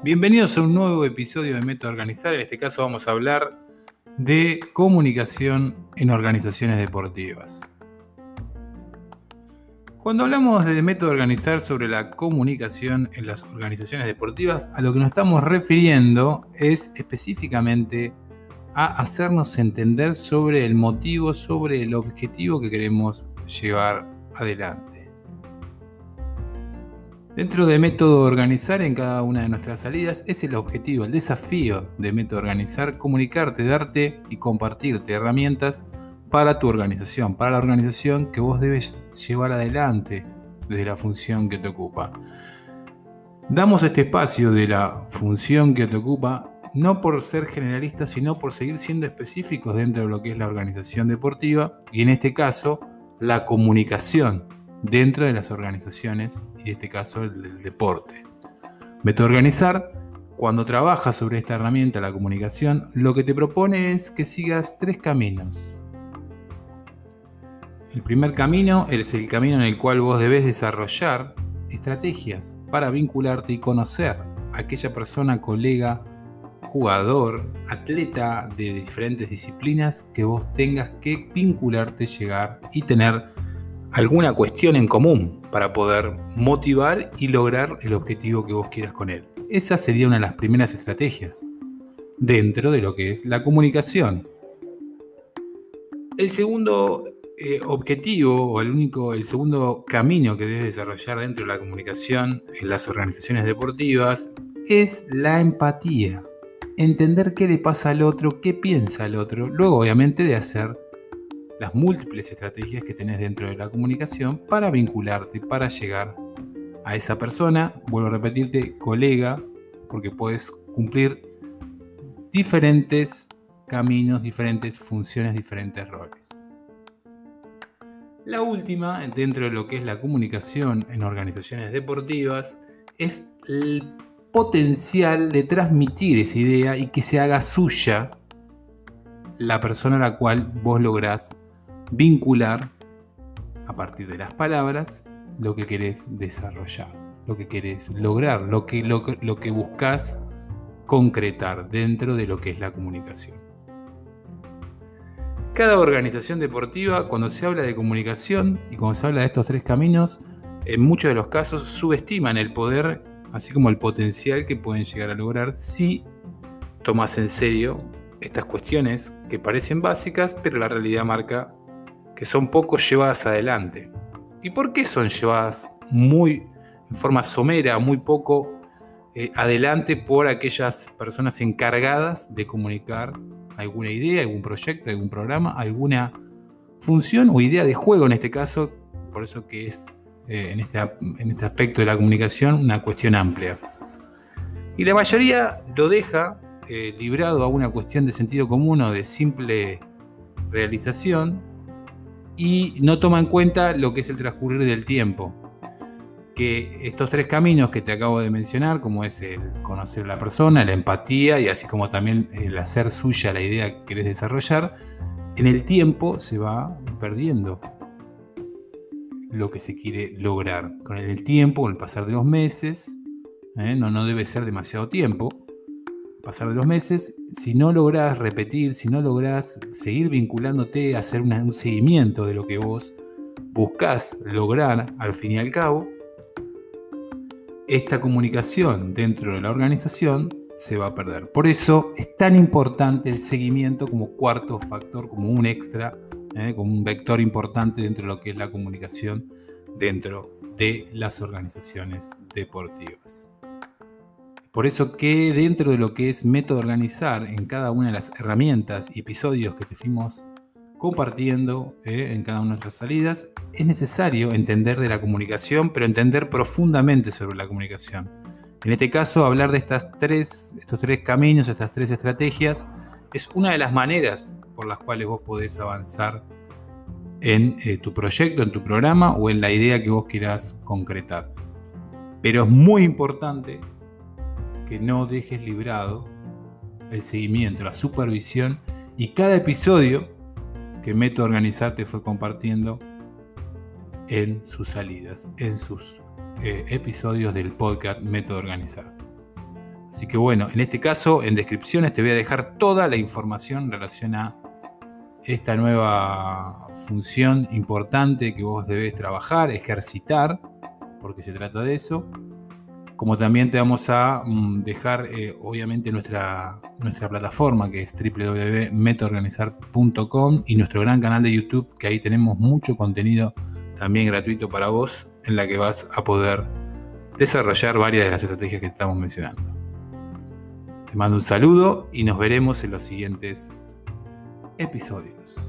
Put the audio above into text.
Bienvenidos a un nuevo episodio de Método Organizar. En este caso vamos a hablar de comunicación en organizaciones deportivas. Cuando hablamos de método organizar sobre la comunicación en las organizaciones deportivas, a lo que nos estamos refiriendo es específicamente a hacernos entender sobre el motivo, sobre el objetivo que queremos llevar adelante. Dentro de método organizar en cada una de nuestras salidas es el objetivo, el desafío de método organizar, comunicarte, darte y compartirte herramientas para tu organización, para la organización que vos debes llevar adelante desde la función que te ocupa. Damos este espacio de la función que te ocupa no por ser generalistas, sino por seguir siendo específicos dentro de lo que es la organización deportiva y en este caso la comunicación dentro de las organizaciones y en este caso el del deporte. Método Organizar, cuando trabajas sobre esta herramienta, la comunicación, lo que te propone es que sigas tres caminos. El primer camino es el camino en el cual vos debes desarrollar estrategias para vincularte y conocer a aquella persona, colega, jugador, atleta de diferentes disciplinas que vos tengas que vincularte, llegar y tener alguna cuestión en común para poder motivar y lograr el objetivo que vos quieras con él. Esa sería una de las primeras estrategias dentro de lo que es la comunicación. El segundo eh, objetivo o el único, el segundo camino que debes desarrollar dentro de la comunicación en las organizaciones deportivas es la empatía. Entender qué le pasa al otro, qué piensa el otro, luego obviamente de hacer las múltiples estrategias que tenés dentro de la comunicación para vincularte, para llegar a esa persona, vuelvo a repetirte, colega, porque puedes cumplir diferentes caminos, diferentes funciones, diferentes roles. La última, dentro de lo que es la comunicación en organizaciones deportivas, es el potencial de transmitir esa idea y que se haga suya la persona a la cual vos lográs vincular a partir de las palabras lo que querés desarrollar, lo que querés lograr, lo que, lo, lo que buscas concretar dentro de lo que es la comunicación. Cada organización deportiva, cuando se habla de comunicación y cuando se habla de estos tres caminos, en muchos de los casos subestiman el poder, así como el potencial que pueden llegar a lograr si tomas en serio estas cuestiones que parecen básicas, pero la realidad marca que son poco llevadas adelante. ¿Y por qué son llevadas muy en forma somera, muy poco eh, adelante por aquellas personas encargadas de comunicar alguna idea, algún proyecto, algún programa, alguna función o idea de juego en este caso, por eso que es eh, en, este, en este aspecto de la comunicación una cuestión amplia. Y la mayoría lo deja eh, librado a una cuestión de sentido común o de simple realización y no toma en cuenta lo que es el transcurrir del tiempo. Que estos tres caminos que te acabo de mencionar, como es el conocer a la persona, la empatía y así como también el hacer suya la idea que querés desarrollar, en el tiempo se va perdiendo lo que se quiere lograr. Con el tiempo, con el pasar de los meses, ¿eh? no, no debe ser demasiado tiempo, pasar de los meses, si no lográs repetir, si no lográs seguir vinculándote, hacer un seguimiento de lo que vos buscás lograr al fin y al cabo, esta comunicación dentro de la organización se va a perder. Por eso es tan importante el seguimiento como cuarto factor, como un extra, ¿eh? como un vector importante dentro de lo que es la comunicación dentro de las organizaciones deportivas. Por eso que dentro de lo que es método organizar en cada una de las herramientas y episodios que te fuimos compartiendo eh, en cada una de nuestras salidas, es necesario entender de la comunicación, pero entender profundamente sobre la comunicación. En este caso, hablar de estas tres, estos tres caminos, estas tres estrategias, es una de las maneras por las cuales vos podés avanzar en eh, tu proyecto, en tu programa o en la idea que vos quieras concretar. Pero es muy importante que no dejes librado el seguimiento, la supervisión y cada episodio que Método Organizar te fue compartiendo en sus salidas, en sus eh, episodios del podcast Método Organizar. Así que bueno, en este caso, en descripciones te voy a dejar toda la información en relación a esta nueva función importante que vos debes trabajar, ejercitar, porque se trata de eso. Como también te vamos a mm, dejar, eh, obviamente, nuestra, nuestra plataforma que es www.metaorganizar.com y nuestro gran canal de YouTube, que ahí tenemos mucho contenido también gratuito para vos, en la que vas a poder desarrollar varias de las estrategias que estamos mencionando. Te mando un saludo y nos veremos en los siguientes episodios.